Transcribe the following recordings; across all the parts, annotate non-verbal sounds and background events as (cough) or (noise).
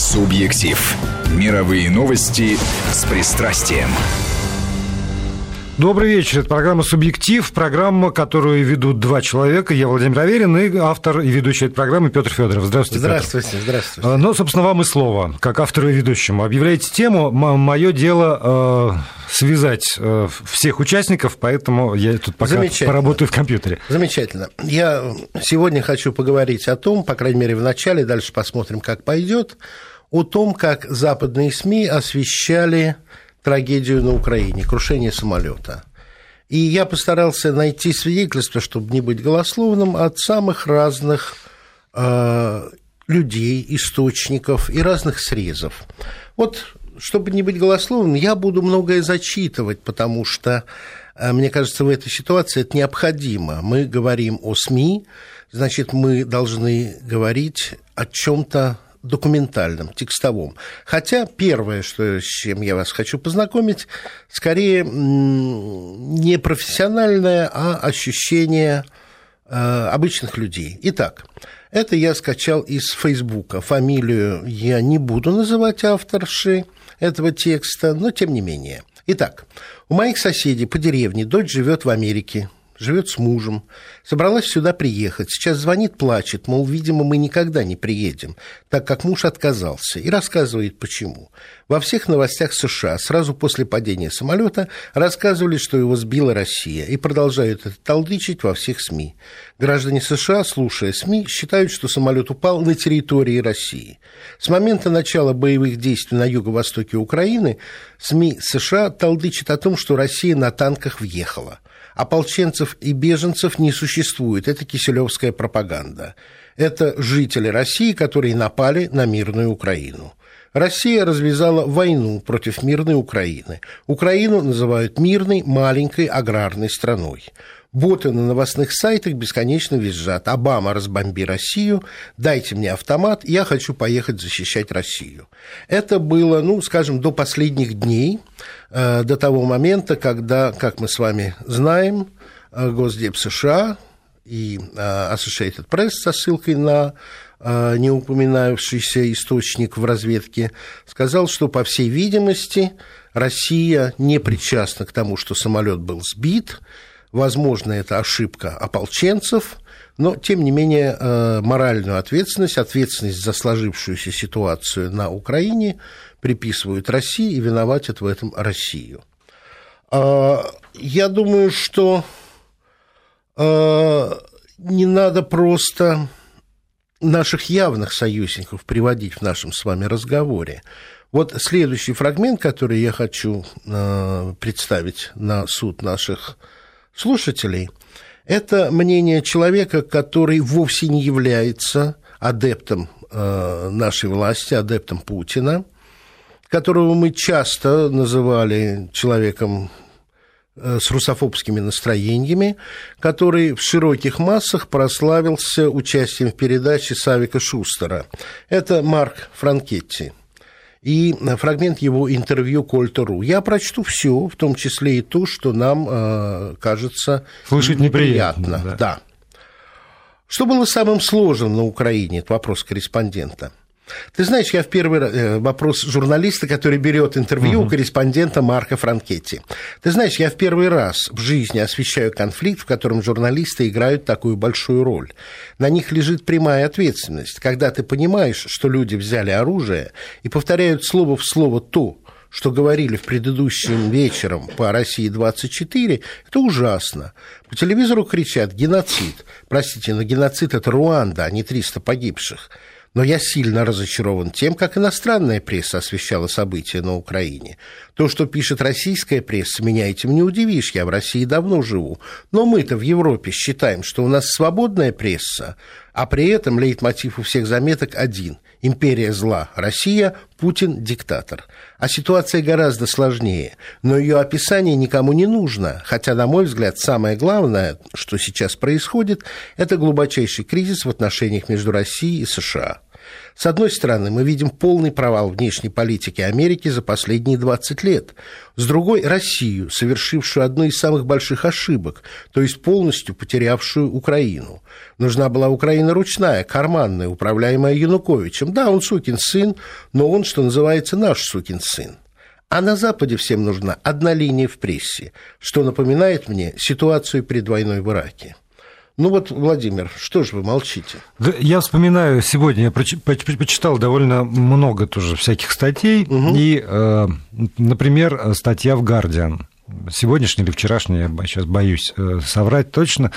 Субъектив. Мировые новости с пристрастием. Добрый вечер. Это программа «Субъектив», программа, которую ведут два человека. Я Владимир Аверин и автор и ведущий этой программы Петр Федоров. Здравствуйте, Здравствуйте, Петр. здравствуйте. Ну, собственно, вам и слово, как автору и ведущему. Объявляете тему. Мое дело э, связать э, всех участников, поэтому я тут пока поработаю в компьютере. Замечательно. Я сегодня хочу поговорить о том, по крайней мере, в начале, дальше посмотрим, как пойдет, о том, как западные СМИ освещали трагедию на Украине, крушение самолета. И я постарался найти свидетельства, чтобы не быть голословным, от самых разных э, людей, источников и разных срезов. Вот, чтобы не быть голословным, я буду многое зачитывать, потому что, э, мне кажется, в этой ситуации это необходимо. Мы говорим о СМИ, значит, мы должны говорить о чем-то документальном, текстовом. Хотя первое, что, с чем я вас хочу познакомить, скорее не профессиональное, а ощущение э, обычных людей. Итак, это я скачал из Фейсбука. Фамилию я не буду называть авторши этого текста, но тем не менее. Итак, у моих соседей по деревне дочь живет в Америке, живет с мужем, собралась сюда приехать. Сейчас звонит, плачет, мол, видимо, мы никогда не приедем, так как муж отказался, и рассказывает, почему. Во всех новостях США сразу после падения самолета рассказывали, что его сбила Россия, и продолжают это толдычить во всех СМИ. Граждане США, слушая СМИ, считают, что самолет упал на территории России. С момента начала боевых действий на юго-востоке Украины СМИ США толдычат о том, что Россия на танках въехала – Ополченцев и беженцев не существует. Это киселевская пропаганда. Это жители России, которые напали на мирную Украину. Россия развязала войну против мирной Украины. Украину называют мирной, маленькой аграрной страной. Боты на новостных сайтах бесконечно визжат. Обама, разбомби Россию, дайте мне автомат, я хочу поехать защищать Россию. Это было, ну, скажем, до последних дней, э, до того момента, когда, как мы с вами знаем, э, Госдеп США и э, Associated Press со ссылкой на не упоминавшийся источник в разведке, сказал, что, по всей видимости, Россия не причастна к тому, что самолет был сбит, Возможно, это ошибка ополченцев, но, тем не менее, э, моральную ответственность, ответственность за сложившуюся ситуацию на Украине приписывают России и виноватят в этом Россию. А, я думаю, что э, не надо просто наших явных союзников приводить в нашем с вами разговоре. Вот следующий фрагмент, который я хочу э, представить на суд наших слушателей, это мнение человека, который вовсе не является адептом э, нашей власти, адептом Путина, которого мы часто называли человеком э, с русофобскими настроениями, который в широких массах прославился участием в передаче Савика Шустера. Это Марк Франкетти – и фрагмент его интервью Кольтеру. Я прочту все, в том числе и то, что нам э, кажется Слышать неприятно. неприятно. Да. да. Что было самым сложным на Украине? Это вопрос корреспондента. Ты знаешь, я в первый раз... Э, вопрос журналиста, который берет интервью угу. у корреспондента Марка Франкетти. Ты знаешь, я в первый раз в жизни освещаю конфликт, в котором журналисты играют такую большую роль. На них лежит прямая ответственность. Когда ты понимаешь, что люди взяли оружие и повторяют слово в слово то, что говорили в предыдущем вечером по России-24, это ужасно. По телевизору кричат «геноцид». Простите, но геноцид – это Руанда, а не 300 погибших. Но я сильно разочарован тем, как иностранная пресса освещала события на Украине. То, что пишет российская пресса, меня этим не удивишь, я в России давно живу. Но мы-то в Европе считаем, что у нас свободная пресса, а при этом лейтмотив у всех заметок один – империя зла, Россия, Путин – диктатор. А ситуация гораздо сложнее, но ее описание никому не нужно, хотя, на мой взгляд, самое главное, что сейчас происходит, это глубочайший кризис в отношениях между Россией и США. С одной стороны, мы видим полный провал внешней политики Америки за последние 20 лет. С другой – Россию, совершившую одну из самых больших ошибок, то есть полностью потерявшую Украину. Нужна была Украина ручная, карманная, управляемая Януковичем. Да, он сукин сын, но он, что называется, наш сукин сын. А на Западе всем нужна одна линия в прессе, что напоминает мне ситуацию перед войной в Ираке. Ну вот, Владимир, что же вы молчите? Да, я вспоминаю, сегодня я почитал довольно много тоже всяких статей, угу. и, э, например, статья в «Гардиан», сегодняшний или вчерашний, я сейчас боюсь э, соврать точно,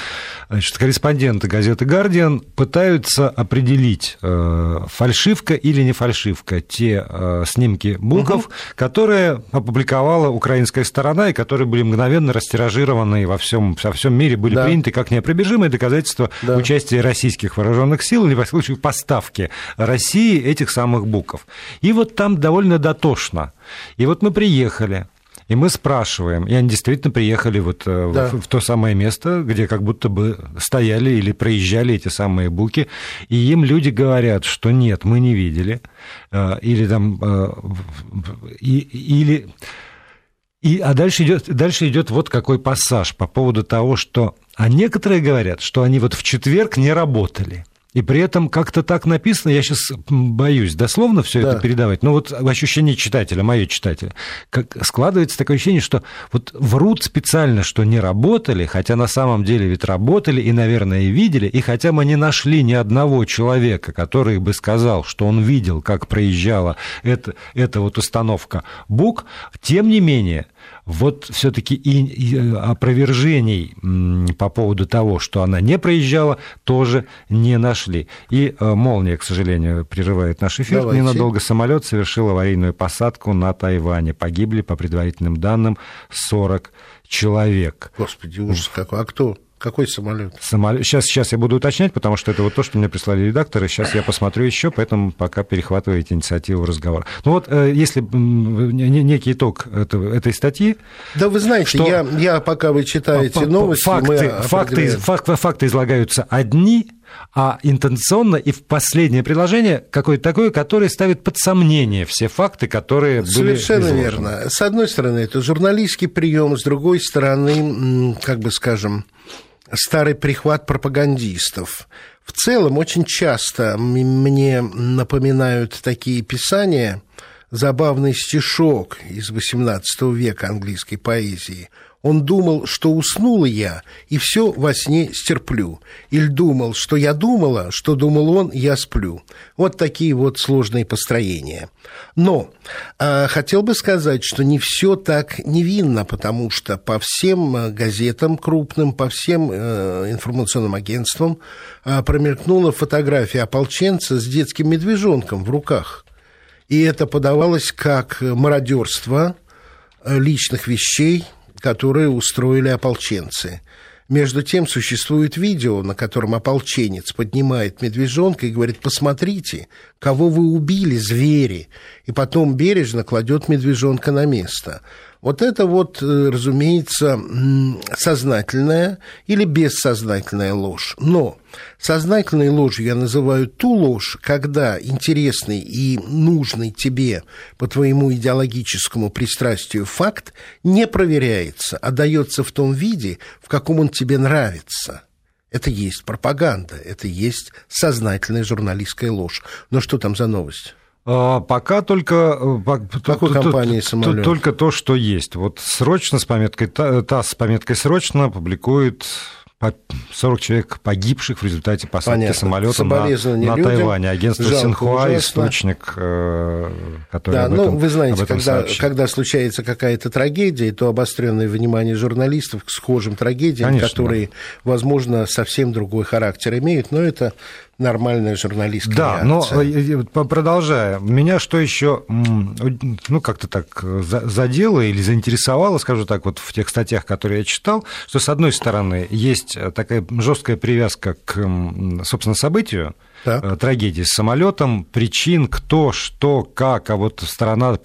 значит, корреспонденты газеты «Гардиан» пытаются определить, э, фальшивка или не фальшивка, те э, снимки буков, угу. которые опубликовала украинская сторона и которые были мгновенно растиражированы во всем, во всем мире, были да. приняты как неопробежимые доказательства да. участия российских вооруженных сил или, во всяком случае, поставки России этих самых букв. И вот там довольно дотошно. И вот мы приехали, и мы спрашиваем, и они действительно приехали вот э, да. в, в то самое место, где как будто бы стояли или проезжали эти самые буки, и им люди говорят, что нет, мы не видели, э, или там, э, или... И, а дальше идет, дальше идет вот какой пассаж по поводу того, что... А некоторые говорят, что они вот в четверг не работали. И при этом как-то так написано, я сейчас боюсь дословно все да. это передавать, но вот ощущение читателя, мое читателя, как складывается такое ощущение, что вот врут специально, что не работали, хотя на самом деле ведь работали и, наверное, и видели, и хотя мы не нашли ни одного человека, который бы сказал, что он видел, как проезжала эта, эта вот установка БУК, тем не менее, вот все-таки и, и э, опровержений по поводу того, что она не проезжала, тоже не нашли. И э, молния, к сожалению, прерывает наш эфир. Давайте. Ненадолго самолет совершил аварийную посадку на Тайване. Погибли, по предварительным данным, 40 человек. Господи, ужас какой. А кто? Какой самолет? Самолет. Сейчас, сейчас я буду уточнять, потому что это вот то, что мне прислали редакторы. Сейчас я посмотрю еще, поэтому пока перехватываете инициативу разговора. Ну вот, э, если некий итог этой статьи... Да вы знаете, что... я, я пока вы читаете новости... Факты, факты, факты, факты излагаются одни, а интенционно и в последнее предложение какое-то такое, которое ставит под сомнение все факты, которые были Совершенно верно. С одной стороны, это журналистский прием, с другой стороны, как бы скажем, старый прихват пропагандистов. В целом, очень часто мне напоминают такие писания, забавный стишок из XVIII века английской поэзии – он думал, что уснула я, и все во сне стерплю. Или думал, что я думала, что думал он, я сплю. Вот такие вот сложные построения. Но э, хотел бы сказать, что не все так невинно, потому что по всем а, газетам крупным, по всем э, информационным агентствам э, промелькнула фотография ополченца с детским медвежонком в руках. И это подавалось как мародерство личных вещей – которые устроили ополченцы. Между тем существует видео, на котором ополченец поднимает медвежонка и говорит, посмотрите, кого вы убили, звери, и потом бережно кладет медвежонка на место. Вот это вот, э, разумеется, сознательная или бессознательная ложь. Но сознательной ложью я называю ту ложь, когда интересный и нужный тебе по твоему идеологическому пристрастию факт не проверяется, а дается в том виде, в каком он тебе нравится. Это есть пропаганда, это есть сознательная журналистская ложь. Но что там за новость? А, пока только... Э, Какой то, компании самолет? Только то, что есть. Вот срочно с пометкой ТАСС с пометкой «срочно» публикует 40 человек погибших в результате посадки Понятно. самолета на, на Тайване. Агентство Жалко, Синхуа, ужасно. источник, э, который да, об этом, ну, вы знаете, когда, когда случается какая-то трагедия, то обостренное внимание журналистов к схожим трагедиям, Конечно, которые, да. возможно, совсем другой характер имеют, но это нормальная журналистская Да, реакция. но продолжая, меня что еще, ну, как-то так задело или заинтересовало, скажу так, вот в тех статьях, которые я читал, что, с одной стороны, есть такая жесткая привязка к, собственно, событию, так. трагедии с самолетом, причин, кто, что, как, а вот страна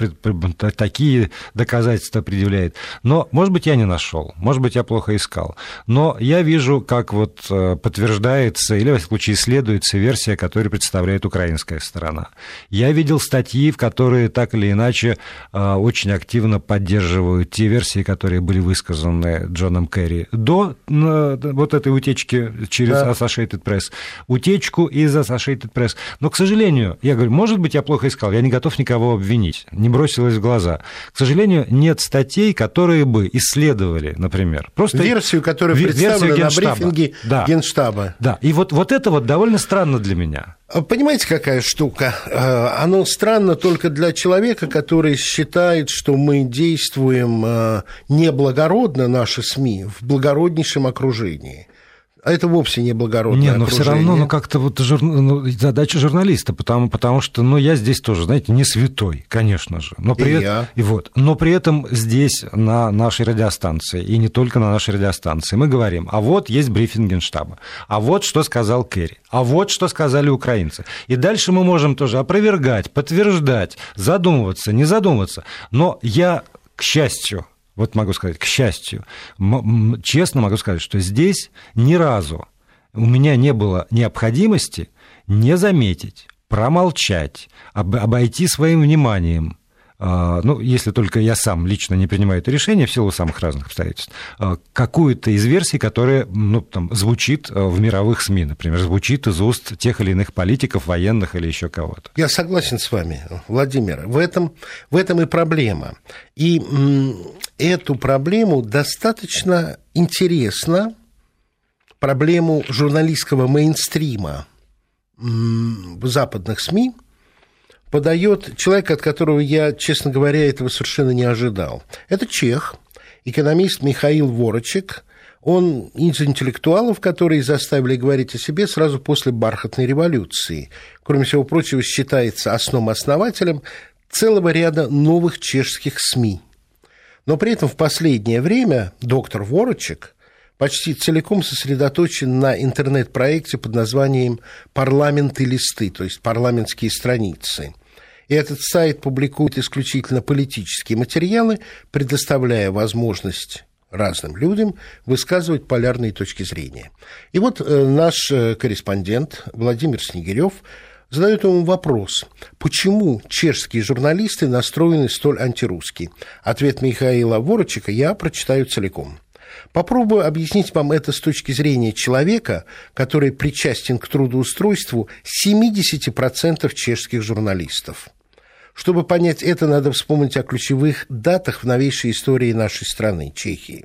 такие доказательства предъявляет. Но, может быть, я не нашел, может быть, я плохо искал. Но я вижу, как вот подтверждается или, в случае, исследуется версия, которую представляет украинская сторона. Я видел статьи, в которые так или иначе очень активно поддерживают те версии, которые были высказаны Джоном Керри до вот этой утечки через да. Associated Press, утечку из Associated Press. Но, к сожалению, я говорю, может быть, я плохо искал, я не готов никого обвинить, не бросилось в глаза. К сожалению, нет статей, которые бы исследовали, например, просто... Версию, которая представлена на брифинге да. Генштаба. Да, и вот, вот это вот довольно странно для меня. А понимаете, какая штука? А, оно странно только для человека, который считает, что мы действуем а, неблагородно, наши СМИ, в благороднейшем окружении. А это вовсе не благородное Не, но все равно, ну, как-то вот жур... ну, задача журналиста, потому, потому что, ну, я здесь тоже, знаете, не святой, конечно же. Но при, и я. И вот, но при этом здесь, на нашей радиостанции, и не только на нашей радиостанции, мы говорим, а вот есть брифинг Генштаба, а вот что сказал Керри, а вот что сказали украинцы. И дальше мы можем тоже опровергать, подтверждать, задумываться, не задумываться. Но я, к счастью, вот могу сказать, к счастью, честно могу сказать, что здесь ни разу у меня не было необходимости не заметить, промолчать, обойти своим вниманием ну, если только я сам лично не принимаю это решение в силу самых разных обстоятельств, а, какую-то из версий, которая ну, там, звучит а, в мировых СМИ, например, звучит из уст тех или иных политиков, военных или еще кого-то. Я согласен с вами, Владимир. В этом, в этом и проблема. И эту проблему достаточно интересно, проблему журналистского мейнстрима западных СМИ – подает человек, от которого я, честно говоря, этого совершенно не ожидал. Это чех, экономист Михаил Ворочек. Он из интеллектуалов, которые заставили говорить о себе сразу после бархатной революции. Кроме всего прочего, считается основом-основателем целого ряда новых чешских СМИ. Но при этом в последнее время доктор Ворочек почти целиком сосредоточен на интернет-проекте под названием «Парламент и листы», то есть парламентские страницы. И этот сайт публикует исключительно политические материалы, предоставляя возможность разным людям высказывать полярные точки зрения. И вот э, наш э, корреспондент Владимир Снегирев задает ему вопрос, почему чешские журналисты настроены столь антирусски. Ответ Михаила Ворочика я прочитаю целиком. Попробую объяснить вам это с точки зрения человека, который причастен к трудоустройству 70% чешских журналистов. Чтобы понять это, надо вспомнить о ключевых датах в новейшей истории нашей страны, Чехии.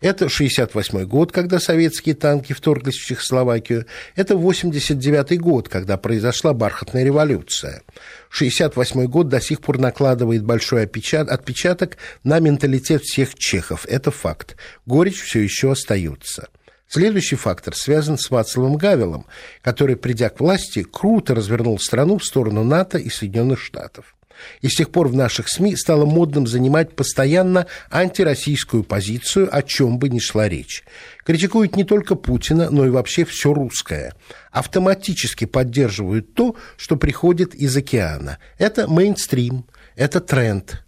Это 68 год, когда советские танки вторглись в Чехословакию. Это 89 год, когда произошла бархатная революция. 68 год до сих пор накладывает большой отпечаток на менталитет всех чехов. Это факт. Горечь все еще остается. Следующий фактор связан с Вацлавом Гавелом, который, придя к власти, круто развернул страну в сторону НАТО и Соединенных Штатов. И с тех пор в наших СМИ стало модным занимать постоянно антироссийскую позицию, о чем бы ни шла речь. Критикуют не только Путина, но и вообще все русское. Автоматически поддерживают то, что приходит из океана. Это мейнстрим, это тренд.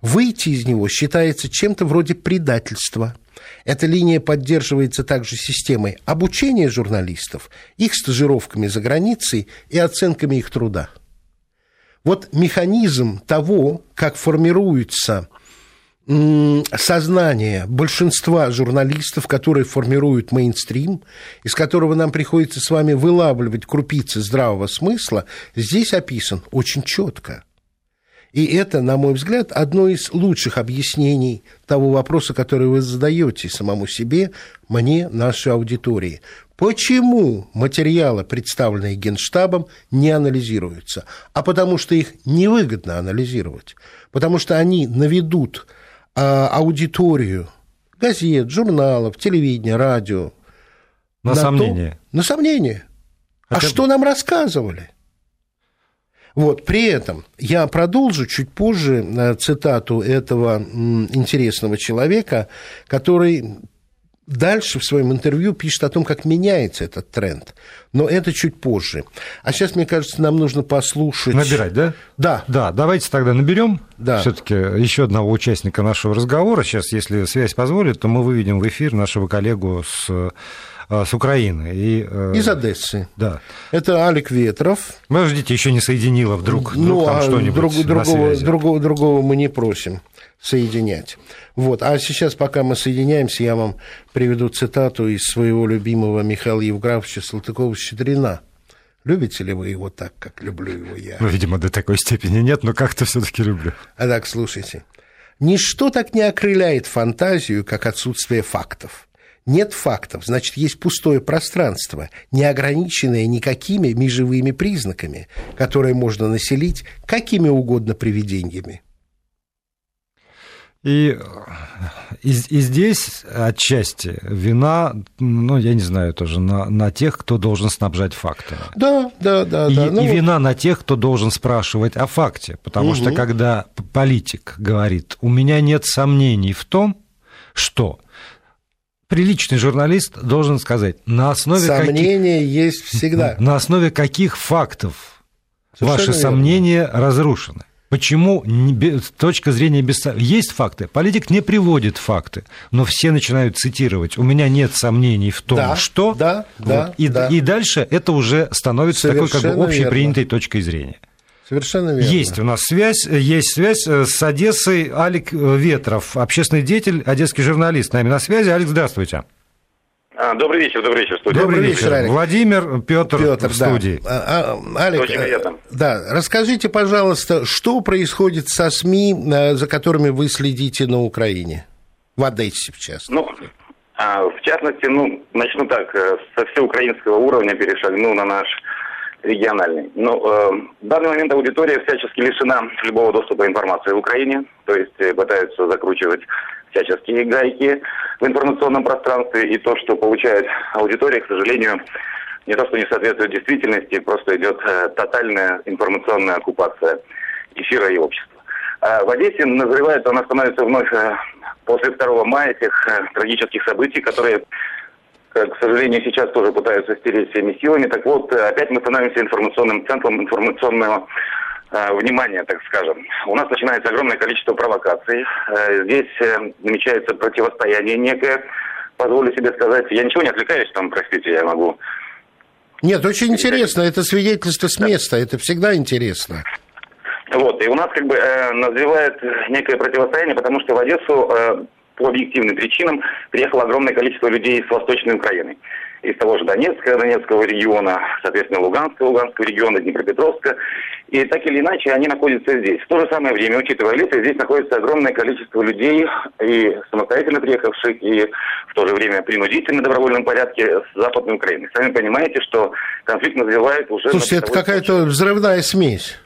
Выйти из него считается чем-то вроде предательства – эта линия поддерживается также системой обучения журналистов, их стажировками за границей и оценками их труда. Вот механизм того, как формируется сознание большинства журналистов, которые формируют мейнстрим, из которого нам приходится с вами вылавливать крупицы здравого смысла, здесь описан очень четко. И это, на мой взгляд, одно из лучших объяснений того вопроса, который вы задаете самому себе, мне, нашей аудитории. Почему материалы, представленные Генштабом, не анализируются? А потому что их невыгодно анализировать. Потому что они наведут а, аудиторию газет, журналов, телевидения, радио на, на сомнение. То, на сомнение. А Хотя... А что нам рассказывали? Вот, при этом я продолжу чуть позже э, цитату этого интересного человека, который дальше в своем интервью пишет о том, как меняется этот тренд. Но это чуть позже. А сейчас, мне кажется, нам нужно послушать... Набирать, да? Да. Да, давайте тогда наберем Да. все-таки еще одного участника нашего разговора. Сейчас, если связь позволит, то мы выведем в эфир нашего коллегу с, э, с Украины. И, э, Из Одессы. Да. Это Алик Ветров. Подождите, еще не соединила вдруг, вдруг ну, там а что-нибудь друг- другого, связи. другого, другого мы не просим соединять. Вот. А сейчас, пока мы соединяемся, я вам приведу цитату из своего любимого Михаила Евграфовича Салтыкова-Щедрина. Любите ли вы его так, как люблю его я? Ну, видимо, до такой степени нет, но как-то все-таки люблю. А так, слушайте. Ничто так не окрыляет фантазию, как отсутствие фактов. Нет фактов, значит, есть пустое пространство, не ограниченное никакими межевыми признаками, которые можно населить какими угодно привидениями. И, и, и здесь отчасти вина, ну, я не знаю, тоже на, на тех, кто должен снабжать фактами. Да, да, да, И, да. и Ну, вина на тех, кто должен спрашивать о факте. Потому что когда политик говорит, у меня нет сомнений в том, что приличный журналист должен сказать, на основе каких, Сомнения есть всегда. на основе каких фактов Совершенно ваши верно. сомнения разрушены. Почему с точки зрения без... Есть факты. Политик не приводит факты, но все начинают цитировать. У меня нет сомнений в том, Да, что... да, да, и, да. и дальше это уже становится такой как бы Совершенно общепринятой точкой зрения. Совершенно верно. Есть у нас связь, э, есть связь э, с Одессой. Алик э, Ветров, общественный деятель, одесский журналист. С нами на связи. Алик, здравствуйте. А, добрый вечер, добрый вечер, студия. Добрый вечер, Алик. Владимир, Петр, Петр, в да. студии. А, а, Алик, Очень приятно. да, расскажите, пожалуйста, что происходит со СМИ, за которыми вы следите на Украине? В Одессе, в частности. Ну, а, в частности, ну, начну так, со всеукраинского уровня перешагну на наш региональный. Ну, э, в данный момент аудитория всячески лишена любого доступа информации в Украине, то есть э, пытаются закручивать всяческие гайки в информационном пространстве, и то, что получает аудитория, к сожалению, не то, что не соответствует действительности, просто идет э, тотальная информационная оккупация эфира и общества. А в Одессе назревает, она становится вновь э, после 2 мая тех э, трагических событий, которые, к сожалению, сейчас тоже пытаются стереть всеми силами. Так вот, э, опять мы становимся информационным центром информационного э, внимания, так скажем. У нас начинается огромное количество провокаций. Э, Здесь э, намечается противостояние некое. Позволю себе сказать, я ничего не отвлекаюсь, там, простите, я могу Нет, очень интересно, это свидетельство с места, это всегда интересно. Вот, и у нас как бы э, назревает некое противостояние, потому что в Одессу э, по объективным причинам приехало огромное количество людей с Восточной Украины. Из того же Донецка, Донецкого региона, соответственно, Луганского, Луганского региона, Днепропетровска. И так или иначе они находятся здесь. В то же самое время, учитывая лето, здесь находится огромное количество людей, и самостоятельно приехавших, и в то же время принудительно, добровольном порядке с Западной Украины. Сами понимаете, что конфликт назревает уже... Слушайте, это какая-то взрывная смесь.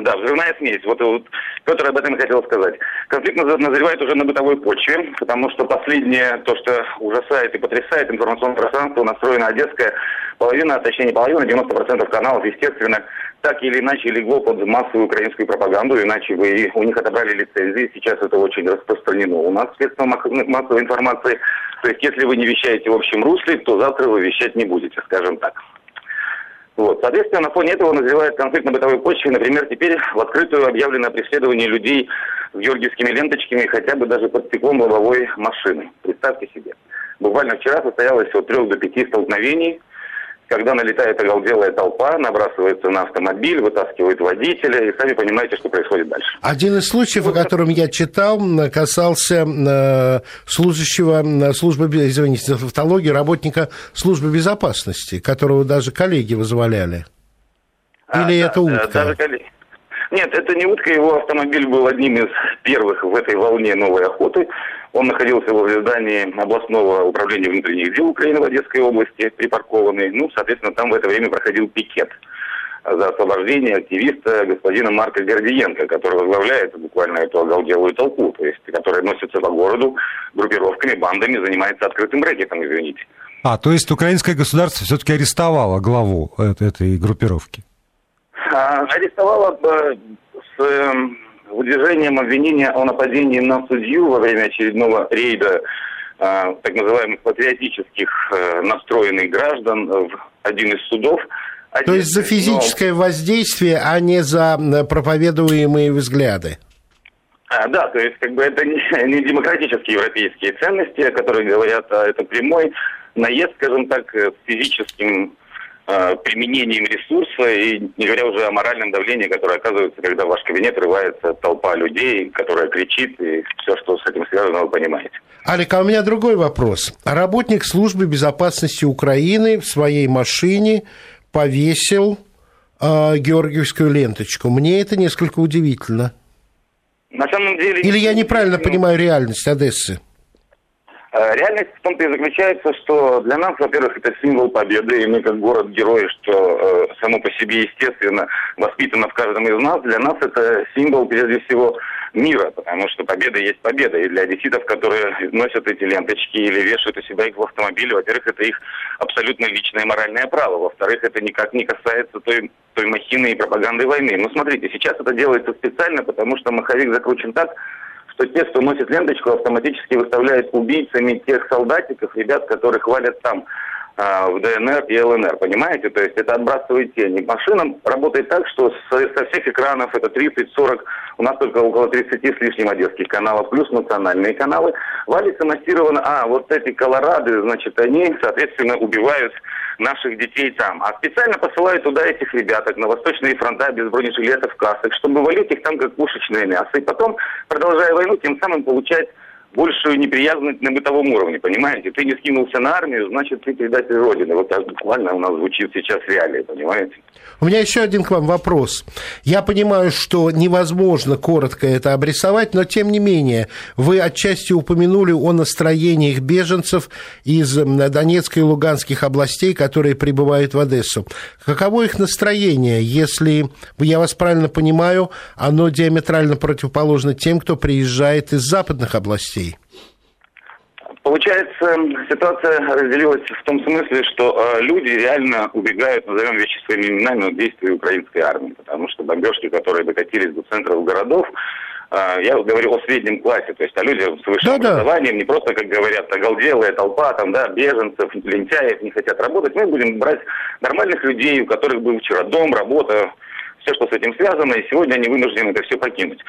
Да, взрывная смесь. Вот, вот Петр об этом хотел сказать. Конфликт наз- назревает уже на бытовой почве, потому что последнее, то, что ужасает и потрясает информационное пространство, настроено одесское, половина, а точнее не половина, 90% каналов, естественно, так или иначе легло под массовую украинскую пропаганду, иначе вы у них отобрали лицензии. Сейчас это очень распространено у нас мах- массовой информации. То есть, если вы не вещаете в общем русле, то завтра вы вещать не будете, скажем так. Вот. Соответственно, на фоне этого назревает конфликт на бытовой почве. Например, теперь в открытую объявлено преследование людей с георгиевскими ленточками хотя бы даже под стеклом лобовой машины. Представьте себе. Буквально вчера состоялось от трех до пяти столкновений, когда налетает оголделая толпа, набрасывается на автомобиль, вытаскивает водителя, и сами понимаете, что происходит дальше. Один из случаев, о котором я читал, касался э, служащего м, службы, извините за тавтологию, работника службы безопасности, которого даже коллеги вызволяли. Или А, это да, утка? даже коли- Нет, это не утка, его автомобиль был одним из первых в этой волне новой охоты. Он находился возле здания областного управления внутренних дел Украины в Одесской области, припаркованный. Ну, соответственно, там в это время проходил пикет за освобождение активиста господина Марка Гордиенко, который возглавляет буквально эту оголделую толпу, то есть, которая носится по городу группировками, бандами, занимается открытым рэкетом, извините. А, то есть украинское государство все-таки арестовало главу этой группировки? А, арестовала э, с э, выдвижением обвинения о нападении на судью во время очередного рейда так называемых патриотических настроенных граждан в один из судов. То есть за физическое но... воздействие, а не за проповедуемые взгляды? А, да, то есть как бы это не, (laughs) не демократические европейские ценности, которые говорят, а это прямой наезд, скажем так, с физическим э, применением ресурса и не говоря уже о моральном давлении, которое оказывается, когда в ваш кабинет рывается толпа людей, которая кричит, и все, что с этим связано, вы понимаете. Алик, а у меня другой вопрос. Работник службы безопасности Украины в своей машине повесил э, георгиевскую ленточку. Мне это несколько удивительно. На самом деле... Или я неправильно понимаю реальность Одессы? Э, реальность в том-то и заключается, что для нас, во-первых, это символ победы, и мы как город-герой, что э, само по себе, естественно, воспитано в каждом из нас, для нас это символ, прежде всего, мира, потому что победа есть победа. И для одесситов, которые носят эти ленточки или вешают у себя их в автомобиле, во-первых, это их абсолютно личное моральное право. Во-вторых, это никак не касается той, той махины и пропаганды войны. Но смотрите, сейчас это делается специально, потому что маховик закручен так, что те, кто носит ленточку, автоматически выставляют убийцами тех солдатиков, ребят, которых валят там. А, в ДНР и ЛНР, понимаете? То есть это отбрасывает тени. Машина работает так, что со, всех экранов это 30-40, у нас только около 30 с лишним одесских каналов, плюс национальные каналы, валится массированно, а, вот эти колорады, значит, они, соответственно, убивают наших детей там. А специально посылают туда этих ребяток на восточные фронта без бронежилетов, касок, чтобы валить их там как пушечное мясо. И потом, продолжая войну, тем самым получать большую неприязность на бытовом уровне, понимаете? Ты не скинулся на армию, значит, ты предатель Родины. Вот так буквально у нас звучит сейчас реалии, понимаете? У меня еще один к вам вопрос. Я понимаю, что невозможно коротко это обрисовать, но тем не менее, вы отчасти упомянули о настроениях беженцев из Донецкой и Луганских областей, которые прибывают в Одессу. Каково их настроение, если, я вас правильно понимаю, оно диаметрально противоположно тем, кто приезжает из западных областей? Получается, ситуация разделилась в том смысле, что э, люди реально убегают, назовем вещи своими именами, от действий украинской армии, потому что бомбежки, которые докатились до центров городов, э, я говорю о среднем классе, то есть о людях с высшим да, образованием, да. не просто, как говорят, оголделая толпа, там, да, беженцев, лентяев, не хотят работать. Мы будем брать нормальных людей, у которых был вчера дом, работа, все, что с этим связано, и сегодня они вынуждены это все покинуть.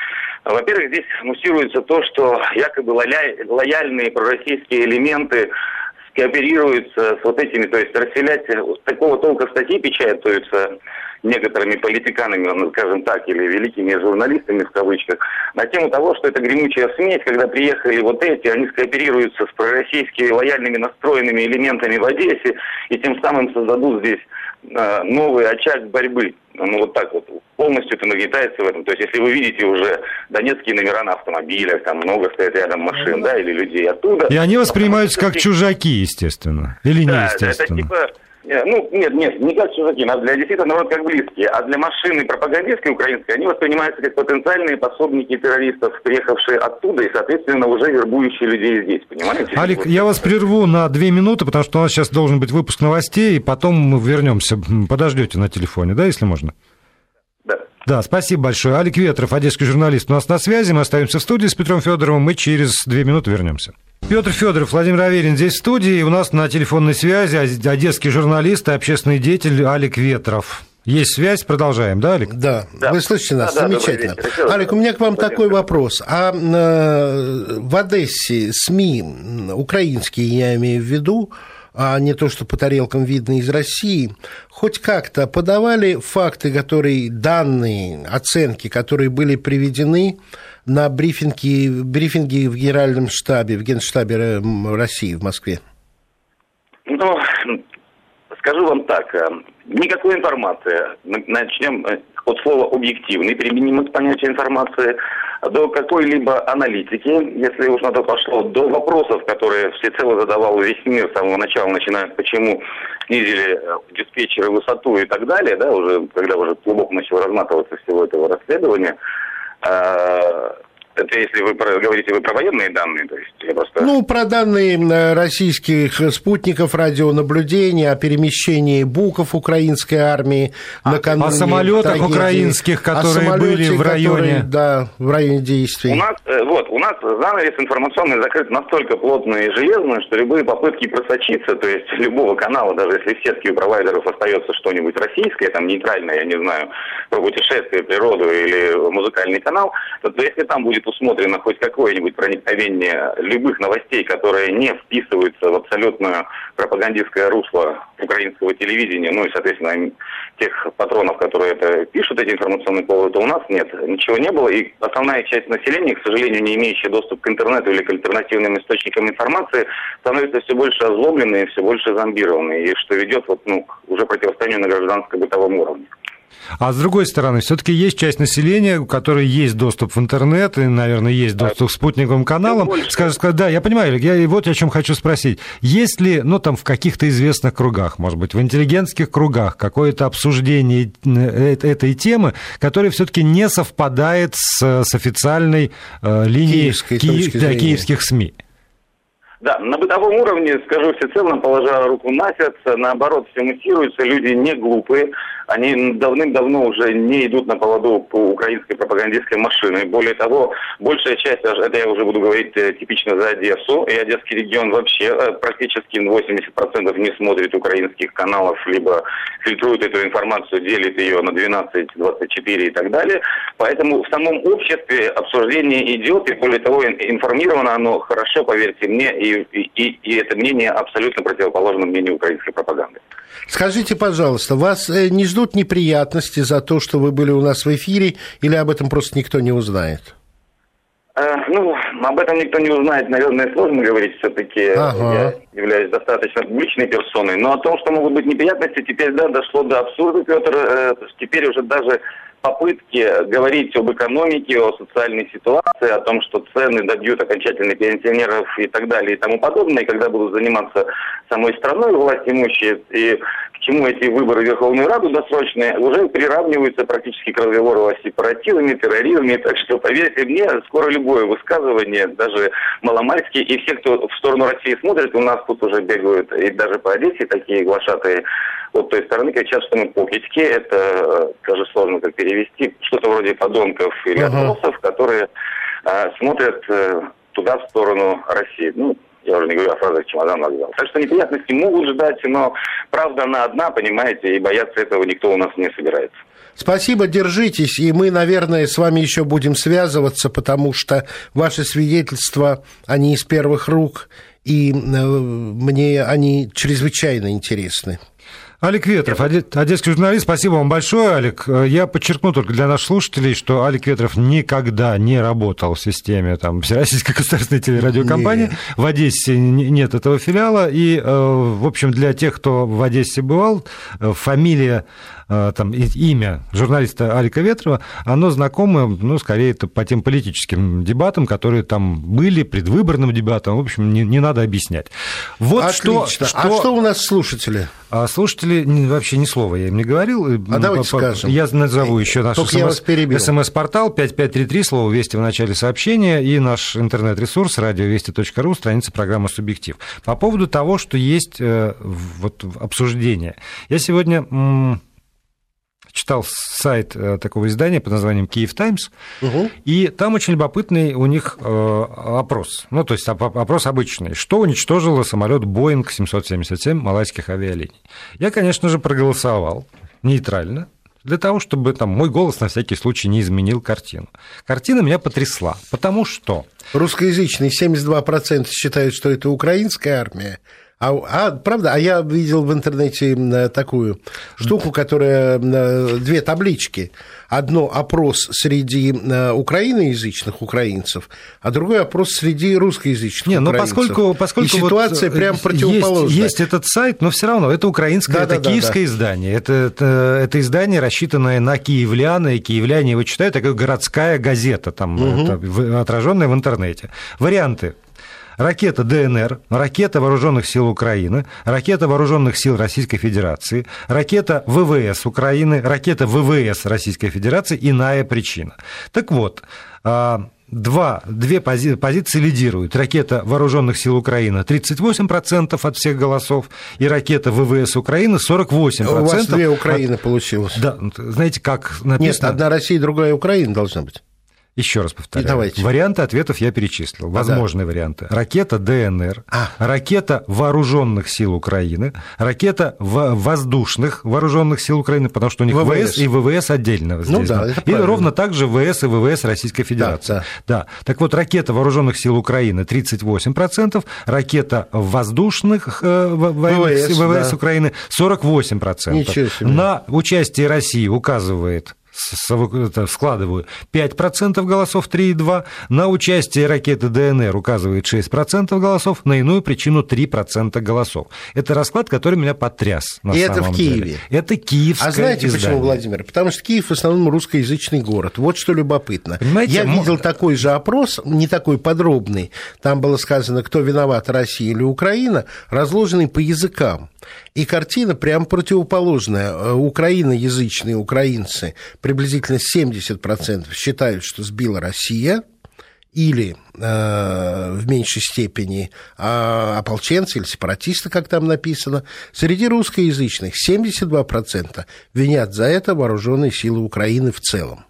Во-первых, здесь муссируется то, что якобы лояльные пророссийские элементы кооперируются с вот этими, то есть расселять такого толка статьи печатаются некоторыми политиканами, скажем так, или великими журналистами в кавычках, на тему того, что это гремучая смесь, когда приехали вот эти, они скооперируются с пророссийскими лояльными настроенными элементами в Одессе, и тем самым создадут здесь э, новый очаг борьбы. Ну вот так вот полностью это нагнетается в этом. То есть если вы видите уже донецкие номера на автомобилях, там много стоят рядом машин, да, или людей оттуда. И они воспринимаются как чужаки, естественно, или да, неестественно. Это типа ну, нет, нет, не как чужаки, а для действительно народ как близкие. А для машины пропагандистской украинской они воспринимаются как потенциальные пособники террористов, приехавшие оттуда и, соответственно, уже вербующие людей здесь, понимаете? Алик, я вас прерву на две минуты, потому что у нас сейчас должен быть выпуск новостей, и потом мы вернемся. Подождете на телефоне, да, если можно? Да. Спасибо большое. Алик Ветров, одесский журналист, у нас на связи. Мы остаемся в студии с Петром Федоровым. Мы через две минуты вернемся. Петр Федоров, Владимир Аверин здесь в студии. У нас на телефонной связи одесский журналист и общественный деятель Алик Ветров. Есть связь, продолжаем, да, Алик? Да, да. вы слышите нас, да, замечательно. Да, Алик, у меня к вам Владимир. такой вопрос. А э, в Одессе СМИ, украинские я имею в виду, а не то, что по тарелкам видно из России, хоть как-то подавали факты, которые, данные, оценки, которые были приведены на брифинге, брифинге в Генеральном штабе, в Генштабе э, России в Москве? Ну, скажу вам так, э, никакой информации. Начнем э, от слова объективный, применимо к понятию информации, до какой-либо аналитики, если уж на то пошло, до вопросов, которые всецело задавал весь мир с самого начала, начиная почему снизили диспетчеры высоту и так далее, да, уже когда уже глубоко начало разматываться всего этого расследования, Это если вы про, говорите вы про военные данные, то есть я просто... Ну, про данные российских спутников радионаблюдения о перемещении буков украинской армии а, накануне... О самолетах трагедии, украинских, которые были в районе... Которые, да, в районе действий. У нас, э, вот, у нас занавес информационный закрыт настолько плотный и железный, что любые попытки просочиться, то есть (laughs) любого канала, даже если в сетке у провайдеров остается что-нибудь российское, там нейтральное, я не знаю, про путешествие, природу или музыкальный канал, то, то если там будет усмотрено хоть какое-нибудь проникновение любых новостей, которые не вписываются в абсолютно пропагандистское русло украинского телевидения, ну и, соответственно, тех патронов, которые это пишут, эти информационные поводы, то у нас нет, ничего не было. И основная часть населения, к сожалению, не имеющая доступ к интернету или к альтернативным источникам информации, становится все больше озлобленной и все больше зомбированной, и что ведет вот, ну, уже противостоянию на гражданско-бытовом уровне. А с другой стороны, все-таки есть часть населения, у которой есть доступ в интернет, и, наверное, есть доступ к спутниковым каналам. Скажет, да, я понимаю, я, и вот о чем хочу спросить. Есть ли, ну, там, в каких-то известных кругах, может быть, в интеллигентских кругах, какое-то обсуждение э, этой темы, которое все-таки не совпадает с, с официальной э, линией Киев, да, киевских СМИ? Да, на бытовом уровне, скажу всецело, положа руку на сердце, наоборот, все муссируется, люди не глупые, они давным-давно уже не идут на поводу по украинской пропагандистской машины. Более того, большая часть, это я уже буду говорить э, типично за Одессу, и Одесский регион вообще э, практически 80% не смотрит украинских каналов, либо фильтрует эту информацию, делит ее на 12, 24 и так далее. Поэтому в самом обществе обсуждение идет, и более того, информировано оно хорошо, поверьте мне, и, и, и это мнение абсолютно противоположно мнению украинской пропаганды. Скажите, пожалуйста, вас э, не ждут неприятности за то, что вы были у нас в эфире, или об этом просто никто не узнает? Э, ну, об этом никто не узнает, наверное, сложно говорить все-таки. Ага. Я являюсь достаточно публичной персоной. Но о том, что могут быть неприятности, теперь, да, дошло до абсурда, Петр. Э, теперь уже даже попытки говорить об экономике, о социальной ситуации, о том, что цены добьют окончательно пенсионеров и так далее и тому подобное, когда будут заниматься самой страной власть имущие, и к чему эти выборы Верховную Раду досрочные, уже приравниваются практически к разговору о сепаратизме, терроризме, так что, поверьте мне, скоро любое высказывание, даже маломальские, и все, кто в сторону России смотрит, у нас тут уже бегают, и даже по Одессе такие глашатые вот той стороны кричат, что мы покидьки, это даже сложно как перевести, что-то вроде подонков или uh-huh. отбросов, которые а, смотрят а, туда, в сторону России. Ну, я уже не говорю о фразах чемодан вокзал. Так что неприятности могут ждать, но правда она одна, понимаете, и бояться этого никто у нас не собирается. Спасибо, держитесь, и мы, наверное, с вами еще будем связываться, потому что ваши свидетельства, они из первых рук, и э, мне они чрезвычайно интересны. Алик Ветров, одесский журналист, спасибо вам большое, Алик. Я подчеркну только для наших слушателей, что Алик Ветров никогда не работал в системе там, Всероссийской государственной телерадиокомпании. Нет. В Одессе нет этого филиала. И, э, в общем, для тех, кто в Одессе бывал, э, фамилия Э, там, имя журналиста Алика Ветрова, оно знакомо, ну, скорее, это по тем политическим дебатам, которые там были, предвыборным дебатам, в общем, не, не надо объяснять. Вот Отлично. Что, что... А что у нас слушатели? А слушатели вообще ни слова я им не говорил. А давайте скажем. Я назову еще наш смс-портал 5533, слово «Вести» в начале сообщения, и наш интернет-ресурс радиовести.ру, страница программы «Субъектив». По поводу того, что есть э, вот, обсуждение. Я сегодня читал сайт э, такого издания под названием Киев Таймс, угу. и там очень любопытный у них э, опрос. Ну, то есть опрос обычный. Что уничтожило самолет Боинг 777 малайских авиалиний? Я, конечно же, проголосовал нейтрально, для того, чтобы там, мой голос на всякий случай не изменил картину. Картина меня потрясла, потому что... Русскоязычные 72% считают, что это украинская армия, а, а, правда, а я видел в интернете такую штуку, которая две таблички. Одно опрос среди украиноязычных украинцев, а другой опрос среди русскоязычных Не, но украинцев. поскольку, поскольку И ситуация вот прям противоположная. Есть, есть этот сайт, но все равно это украинское, да, это да, киевское да. издание. Это, это, это издание, рассчитанное на киевлян, и киевляне его читают, такая городская газета, там, угу. отраженная в интернете. Варианты ракета ДНР, ракета Вооруженных сил Украины, ракета Вооруженных сил Российской Федерации, ракета ВВС Украины, ракета ВВС Российской Федерации, иная причина. Так вот, а, два, две пози, позиции лидируют. Ракета Вооруженных сил Украины 38% от всех голосов, и ракета ВВС Украины 48%. У вас две Украины от... получилось. Да, знаете, как написано... Нет, одна Россия, другая Украина должна быть. Еще раз повторяю. Давайте. Варианты ответов я перечислил. Возможные да. варианты. Ракета ДНР, а. ракета вооруженных сил Украины, ракета воздушных вооруженных сил Украины, потому что у них ВВС, ВС и ВВС отдельно. Здесь, ну да, да. И ровно так же ВС и ВВС Российской Федерации. Да, да. да. Так вот, ракета вооруженных сил Украины 38%, ракета воздушных э, ВВС, ВВС да. Украины 48%. Ничего себе. На участие России указывает складываю 5% голосов 3,2, на участие ракеты ДНР указывает 6% голосов, на иную причину 3% голосов. Это расклад, который меня потряс. На И самом это в Киеве. Деле. Это киевское А знаете издание. почему, Владимир? Потому что Киев в основном русскоязычный город. Вот что любопытно. Понимаете, Я видел такой же опрос, не такой подробный. Там было сказано, кто виноват, Россия или Украина, разложенный по языкам. И картина прям противоположная. Э, украиноязычные украинцы, приблизительно 70% считают, что сбила Россия, или э, в меньшей степени э, ополченцы или сепаратисты, как там написано. Среди русскоязычных 72% винят за это вооруженные силы Украины в целом.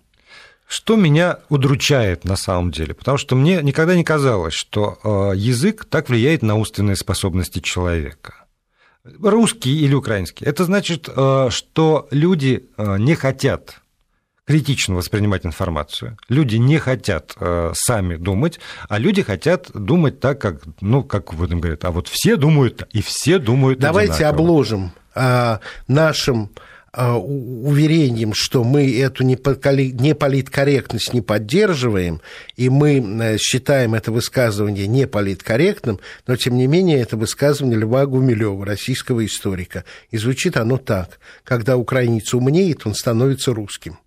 Что меня удручает на самом деле, потому что мне никогда не казалось, что э, язык так влияет на умственные способности человека русский или украинский. Это значит, э, что люди э, не хотят критично воспринимать информацию. Люди не хотят э, сами думать, а люди хотят думать так, как, ну, как в этом говорят, а вот все думают, и все думают Давайте одинаково. обложим э, нашим уверением, что мы эту неполиткорректность не поддерживаем, и мы э, считаем это высказывание неполиткорректным, но, тем не менее, это высказывание Льва Гумилева, российского историка. И звучит оно так. Когда украинец умнеет, он становится русским.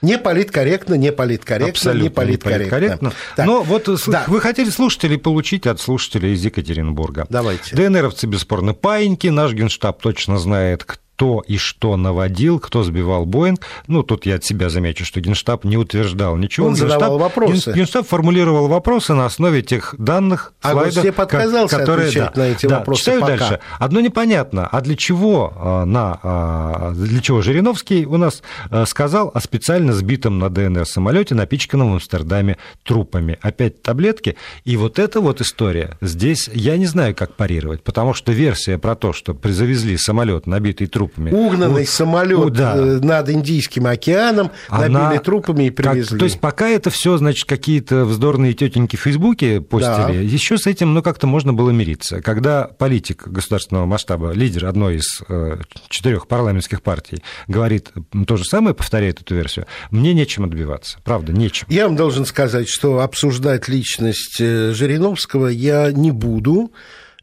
Не политкорректно, не политкорректно, Абсолютно не политкорректно. Так, Но вот да. вы хотели слушателей получить от слушателей из Екатеринбурга. Давайте. ДНРовцы бесспорно паиньки, наш генштаб точно знает, кто кто и что наводил, кто сбивал Боинг. Ну, тут я от себя замечу, что Генштаб не утверждал ничего. Он Генштаб, задавал вопросы. Генштаб формулировал вопросы на основе тех данных, а слайдов, Госдеп отказался которые... отвечать да, на эти да, вопросы читаю пока. дальше. Одно непонятно, а для чего, а, на, а, для чего Жириновский у нас а, сказал о специально сбитом на ДНР самолете, напичканном в Амстердаме трупами. Опять таблетки. И вот эта вот история, здесь я не знаю, как парировать, потому что версия про то, что завезли самолет, набитый трупами... Угнанный самолет да. Э, над Индийским океаном, Она... набили трупами и привезли. Как... То есть пока это все, значит, какие-то вздорные тетеньки в Фейсбуке постили, да. еще с этим, ну, как-то можно было мириться. Когда политик государственного масштаба, лидер одной из э, четырех парламентских партий, говорит то же самое, повторяет эту версию, мне нечем отбиваться. Правда, нечем. Я вам должен сказать, что обсуждать личность э, Жириновского я не буду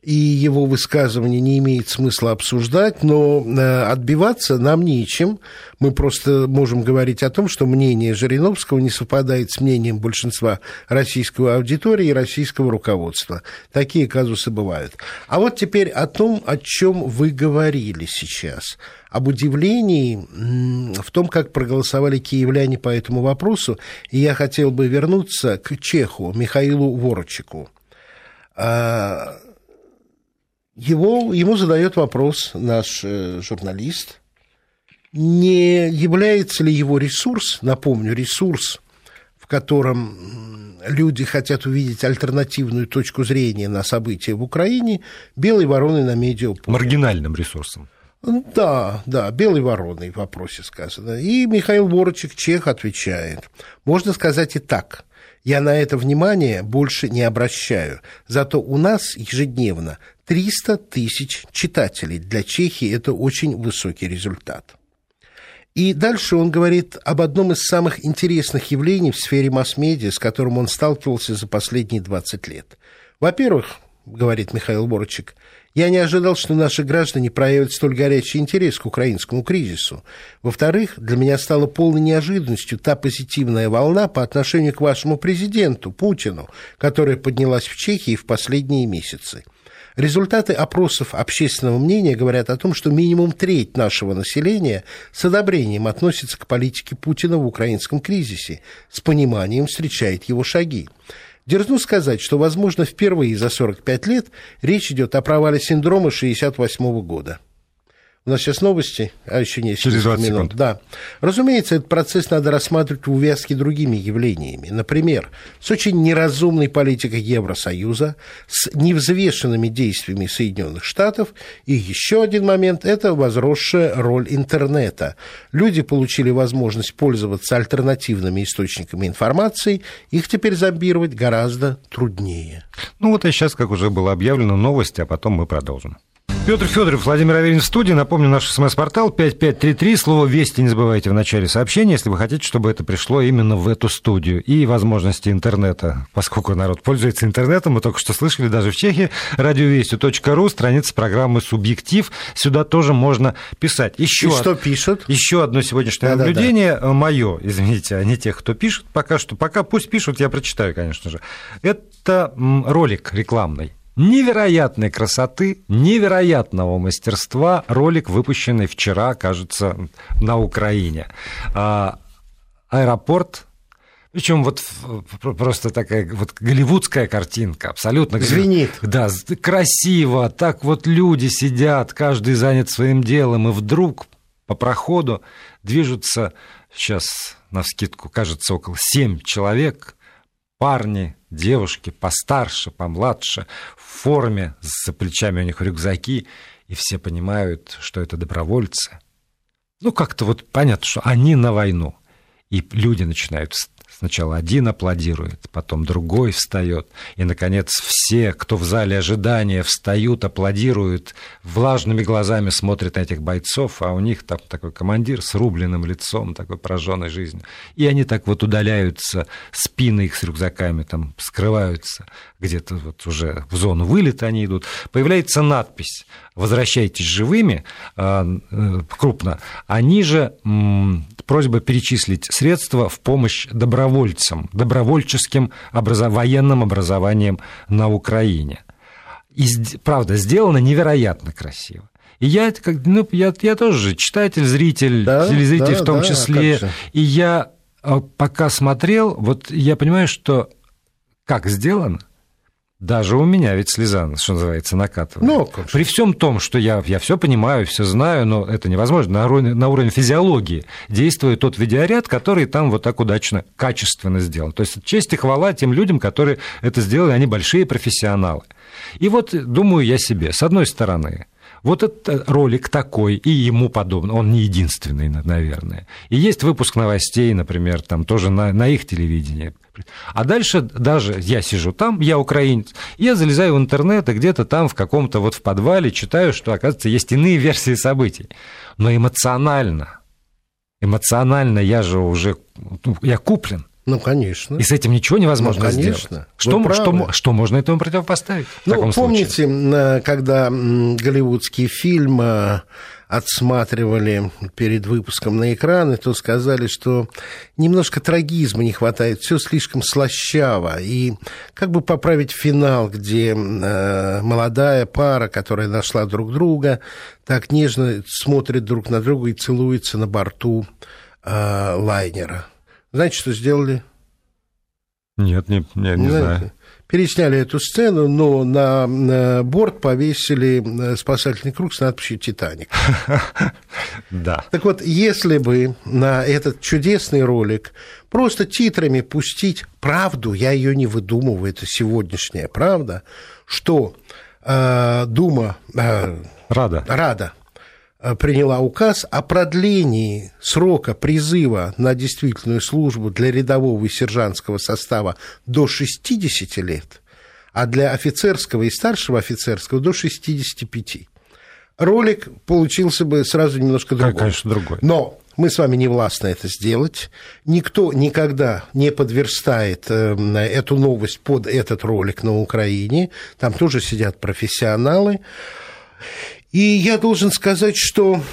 и его высказывание не имеет смысла обсуждать, но э, отбиваться нам нечем. Мы просто можем говорить о том, что мнение Жириновского не совпадает с мнением большинства российского аудитории и российского руководства. Такие казусы бывают. А вот теперь о том, о чем вы говорили сейчас об удивлении в том, как проголосовали киевляне по этому вопросу. И я хотел бы вернуться к чеху Михаилу Ворочику. А, его, ему задает вопрос наш э, журналист, не является ли его ресурс, напомню, ресурс, в котором люди хотят увидеть альтернативную точку зрения на события в Украине, белой вороной на медиаполе. Маргинальным ресурсом. Да, да, белой вороной в вопросе сказано. И Михаил Ворочек, чех, отвечает. Можно сказать и так. Я на это внимание больше не обращаю. Зато у нас ежедневно 300 тысяч читателей. Для Чехии это очень высокий результат. И дальше он говорит об одном из самых интересных явлений в сфере масс-медиа, с которым он сталкивался за последние 20 лет. Во-первых, говорит Михаил Борочек, я не ожидал, что наши граждане проявят столь горячий интерес к украинскому кризису. Во-вторых, для меня стала полной неожиданностью та позитивная волна по отношению к вашему президенту Путину, которая поднялась в Чехии в последние месяцы. Результаты опросов общественного мнения говорят о том, что минимум треть нашего населения с одобрением относится к политике Путина в украинском кризисе, с пониманием встречает его шаги. Дерзну сказать, что, возможно, впервые за 45 лет речь идет о провале синдрома 1968 года. У нас сейчас новости, а еще не Через 20 минут. Секунд. Да. Разумеется, этот процесс надо рассматривать в увязке другими явлениями. Например, с очень неразумной политикой Евросоюза, с невзвешенными действиями Соединенных Штатов. И еще один момент – это возросшая роль интернета. Люди получили возможность пользоваться альтернативными источниками информации. Их теперь зомбировать гораздо труднее. Ну вот и сейчас, как уже было объявлено, новости, а потом мы продолжим. Петр Федоров, Владимир Аверин в студии. Напомню, наш смс-портал 5533. Слово «Вести» не забывайте в начале сообщения, если вы хотите, чтобы это пришло именно в эту студию. И возможности интернета, поскольку народ пользуется интернетом, мы только что слышали, даже в Чехии, радиовестью.ру, страница программы «Субъектив». Сюда тоже можно писать. Еще И что пишут? Еще одно сегодняшнее да, наблюдение, да, да. мое, извините, а не тех, кто пишет пока что. Пока пусть пишут, я прочитаю, конечно же. Это ролик рекламный невероятной красоты, невероятного мастерства. Ролик, выпущенный вчера, кажется, на Украине. А, аэропорт причем вот просто такая вот голливудская картинка, абсолютно. Звенит. Да, красиво, так вот люди сидят, каждый занят своим делом, и вдруг по проходу движутся, сейчас на вскидку, кажется, около семь человек, парни, девушки постарше, помладше, в форме, за плечами у них рюкзаки, и все понимают, что это добровольцы. Ну, как-то вот понятно, что они на войну. И люди начинают Сначала один аплодирует, потом другой встает, и, наконец, все, кто в зале ожидания, встают, аплодируют, влажными глазами смотрят на этих бойцов, а у них там такой командир с рубленным лицом, такой пораженной жизнью. И они так вот удаляются, спины их с рюкзаками там скрываются, где-то вот уже в зону вылета они идут. Появляется надпись «Возвращайтесь живыми», а, э, крупно, а ниже просьба перечислить средства в помощь добровольцам, добровольческим образов... военным образованием на Украине. И, правда, сделано невероятно красиво. И я, как, ну, я, я тоже читатель, зритель, да, телезритель да, в том да, числе. И я а, пока смотрел, вот я понимаю, что как сделано – даже у меня ведь слеза, что называется, накатывает. Ну, При всем том, что я, я все понимаю, все знаю, но это невозможно. На уровне, на уровне физиологии действует тот видеоряд, который там вот так удачно, качественно сделан. То есть честь и хвала тем людям, которые это сделали, они большие профессионалы. И вот думаю я себе, с одной стороны, вот этот ролик такой и ему подобный, он не единственный, наверное. И есть выпуск новостей, например, там тоже на, на их телевидении. А дальше даже я сижу там, я украинец, я залезаю в интернет и где-то там в каком-то вот в подвале читаю, что, оказывается, есть иные версии событий. Но эмоционально, эмоционально я же уже, ну, я куплен. Ну, конечно. И с этим ничего невозможно ну, конечно. сделать. Что, что, что можно этому противопоставить? Ну, помните, случае? когда голливудский фильм э, отсматривали перед выпуском на экраны, то сказали, что немножко трагизма не хватает, все слишком слащаво. И как бы поправить финал, где э, молодая пара, которая нашла друг друга, так нежно смотрит друг на друга и целуется на борту э, лайнера. Знаете, что сделали? Нет, не, не, не знаю пересняли эту сцену, но на борт повесили э, спасательный круг с надписью «Титаник». (laughs) Да. Так вот, если бы на этот чудесный ролик просто титрами пустить правду, я ее не выдумываю, это сегодняшняя правда, что э, Дума... Э, Рада. Рада приняла указ о продлении срока призыва на действительную службу для рядового и сержантского состава до 60 лет, а для офицерского и старшего офицерского до 65. Ролик получился бы сразу немножко другой. Конечно, другой. Но мы с вами не властны это сделать. Никто никогда не подверстает эм, эту новость под этот ролик на Украине. Там тоже сидят профессионалы. И я должен сказать, что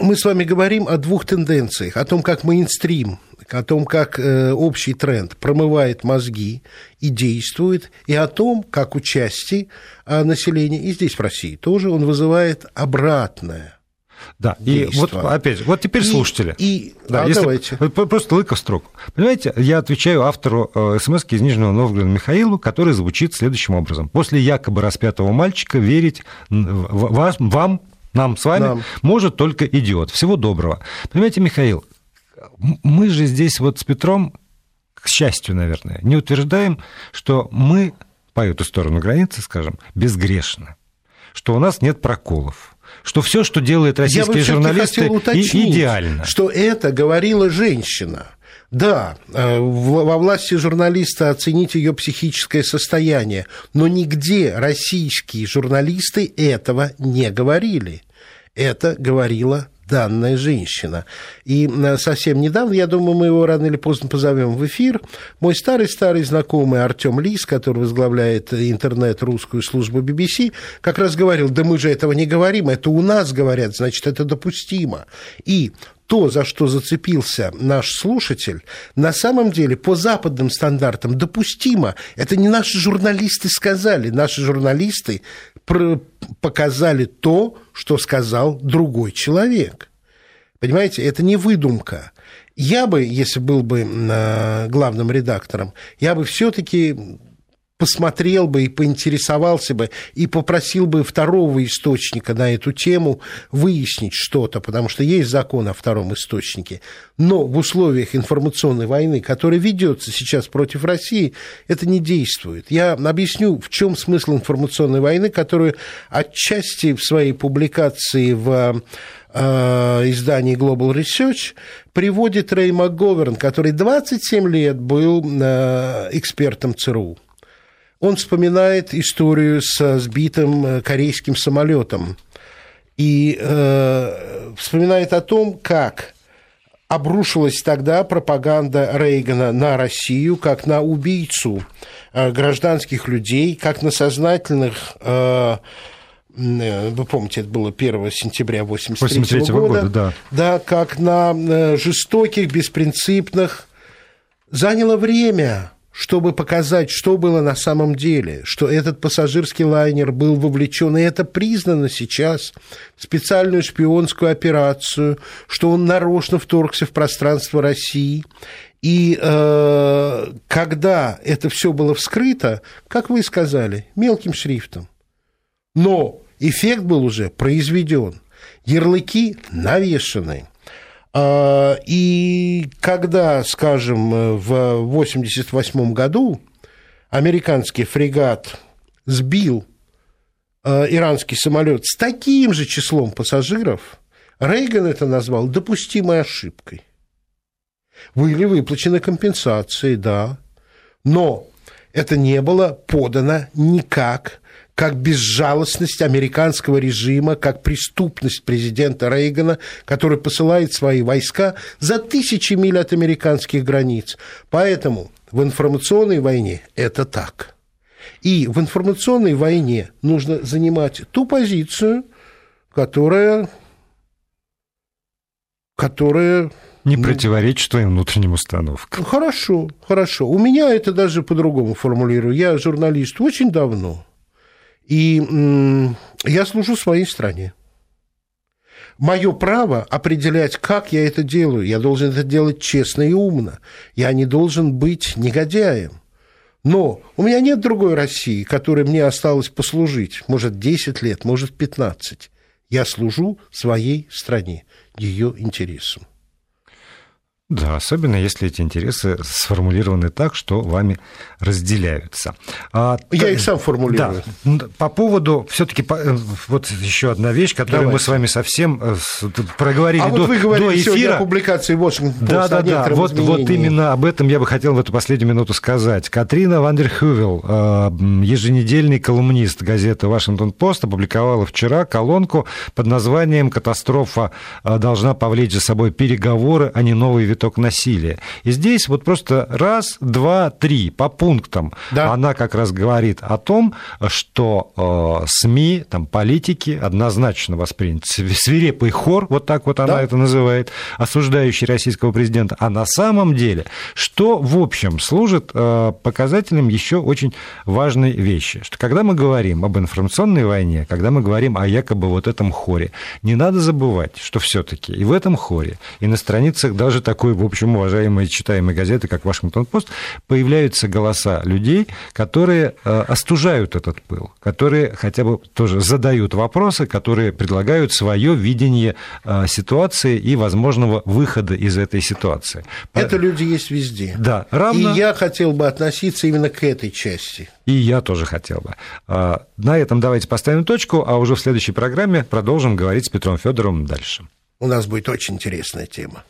мы с вами говорим о двух тенденциях, о том, как мейнстрим, о том, как э, общий тренд промывает мозги и действует, и о том, как участие э, населения, и здесь в России тоже, он вызывает обратное да, и вот опять, вот теперь и, слушатели. И, да, а если, давайте. Просто лыка в строку. Понимаете, я отвечаю автору э, смс из Нижнего Новгорода Михаилу, который звучит следующим образом. После якобы распятого мальчика верить вас, вам, нам с вами нам. может только идиот. Всего доброго. Понимаете, Михаил, мы же здесь вот с Петром, к счастью, наверное, не утверждаем, что мы по эту сторону границы, скажем, безгрешны, что у нас нет проколов что все, что делают российские журналисты, уточнить, идеально. Что это говорила женщина. Да, э, во власти журналиста оценить ее психическое состояние, но нигде российские журналисты этого не говорили. Это говорила данная женщина. И э, совсем недавно, я думаю, мы его рано или поздно позовем в эфир, мой старый-старый знакомый Артем Лис, который возглавляет интернет-русскую службу BBC, как раз говорил, да мы же этого не говорим, это у нас говорят, значит, это допустимо. И то, за что зацепился наш слушатель, на самом деле по западным стандартам допустимо. Это не наши журналисты сказали. Наши журналисты показали то, что сказал другой человек. Понимаете, это не выдумка. Я бы, если был бы э, главным редактором, я бы все-таки посмотрел бы и поинтересовался бы и попросил бы второго источника на эту тему выяснить что-то, потому что есть закон о втором источнике. Но в условиях информационной войны, которая ведется сейчас против России, это не действует. Я объясню, в чем смысл информационной войны, которую отчасти в своей публикации в э, издании Global Research приводит Рэй МакГоверн, который 27 лет был э, экспертом ЦРУ он вспоминает историю со сбитым э, корейским самолетом и э, вспоминает о том, как обрушилась тогда пропаганда Рейгана на Россию как на убийцу э, гражданских людей, как на сознательных э, э вы помните, это было 1 сентября 1983 года, года да. да, как на э, жестоких, беспринципных. Заняло время чтобы показать, что было на самом деле, что этот пассажирский лайнер был вовлечен, и это признано сейчас в специальную шпионскую операцию, что он нарочно вторгся в пространство России. И э, когда это все было вскрыто, как вы сказали, мелким шрифтом, но эффект был уже произведен, ярлыки а, и когда, скажем, в 1988 году американский фрегат сбил а, иранский самолет с таким же числом пассажиров, Рейган это назвал допустимой ошибкой. Были выплачены компенсации, да, но это не было подано никак как безжалостность американского режима, как преступность президента Рейгана, который посылает свои войска за тысячи миль от американских границ. Поэтому в информационной войне это так. И в информационной войне нужно занимать ту позицию, которая, которая не противоречит твоим внутренним установкам. Хорошо, хорошо. У меня это даже по-другому формулирую. Я журналист очень давно. И я служу своей стране. Мое право определять, как я это делаю. Я должен это делать честно и умно. Я не должен быть негодяем. Но у меня нет другой России, которой мне осталось послужить. Может, 10 лет, может, 15. Я служу своей стране, ее интересам. Да, особенно если эти интересы сформулированы так, что вами разделяются. А, Я так, их сам формулирую. Да, по поводу все-таки э, вот еще одна вещь, которую Давайте. мы с вами совсем э, проговорили а до, вот вы говорили до эфира. о публикации Washington Post. Да, да, да. Вот, вот именно об этом я бы хотел в эту последнюю минуту сказать. Катрина Вандерхювел, э, еженедельный колумнист газеты Washington Post, опубликовала вчера колонку под названием «Катастрофа должна повлечь за собой переговоры, а не новый виток виток насилия. И здесь вот просто раз, два, три по пунктам да. она как раз говорит о том, что э, СМИ, там, политики однозначно восприняты. Свирепый хор, вот так вот она да. это называет, осуждающий российского президента. А на самом деле, что в общем служит э, показателем еще очень важной вещи, что когда мы говорим об информационной войне, когда мы говорим о якобы вот этом хоре, не надо забывать, что все-таки и в этом хоре, и на страницах даже такой, в общем, уважаемой читаемой газеты, как Вашингтон-Пост, появляются голоса людей, которые э, остужают этот пыл, которые хотя бы тоже задают вопросы, которые предлагают свое видение э, ситуации и возможного выхода из этой ситуации. Это люди есть везде. Да, равно... И я хотел бы относиться именно к этой части. И я тоже хотел бы. А, на этом давайте поставим точку, а уже в следующей программе продолжим говорить с Петром Федоровым дальше. У нас будет очень интересная тема.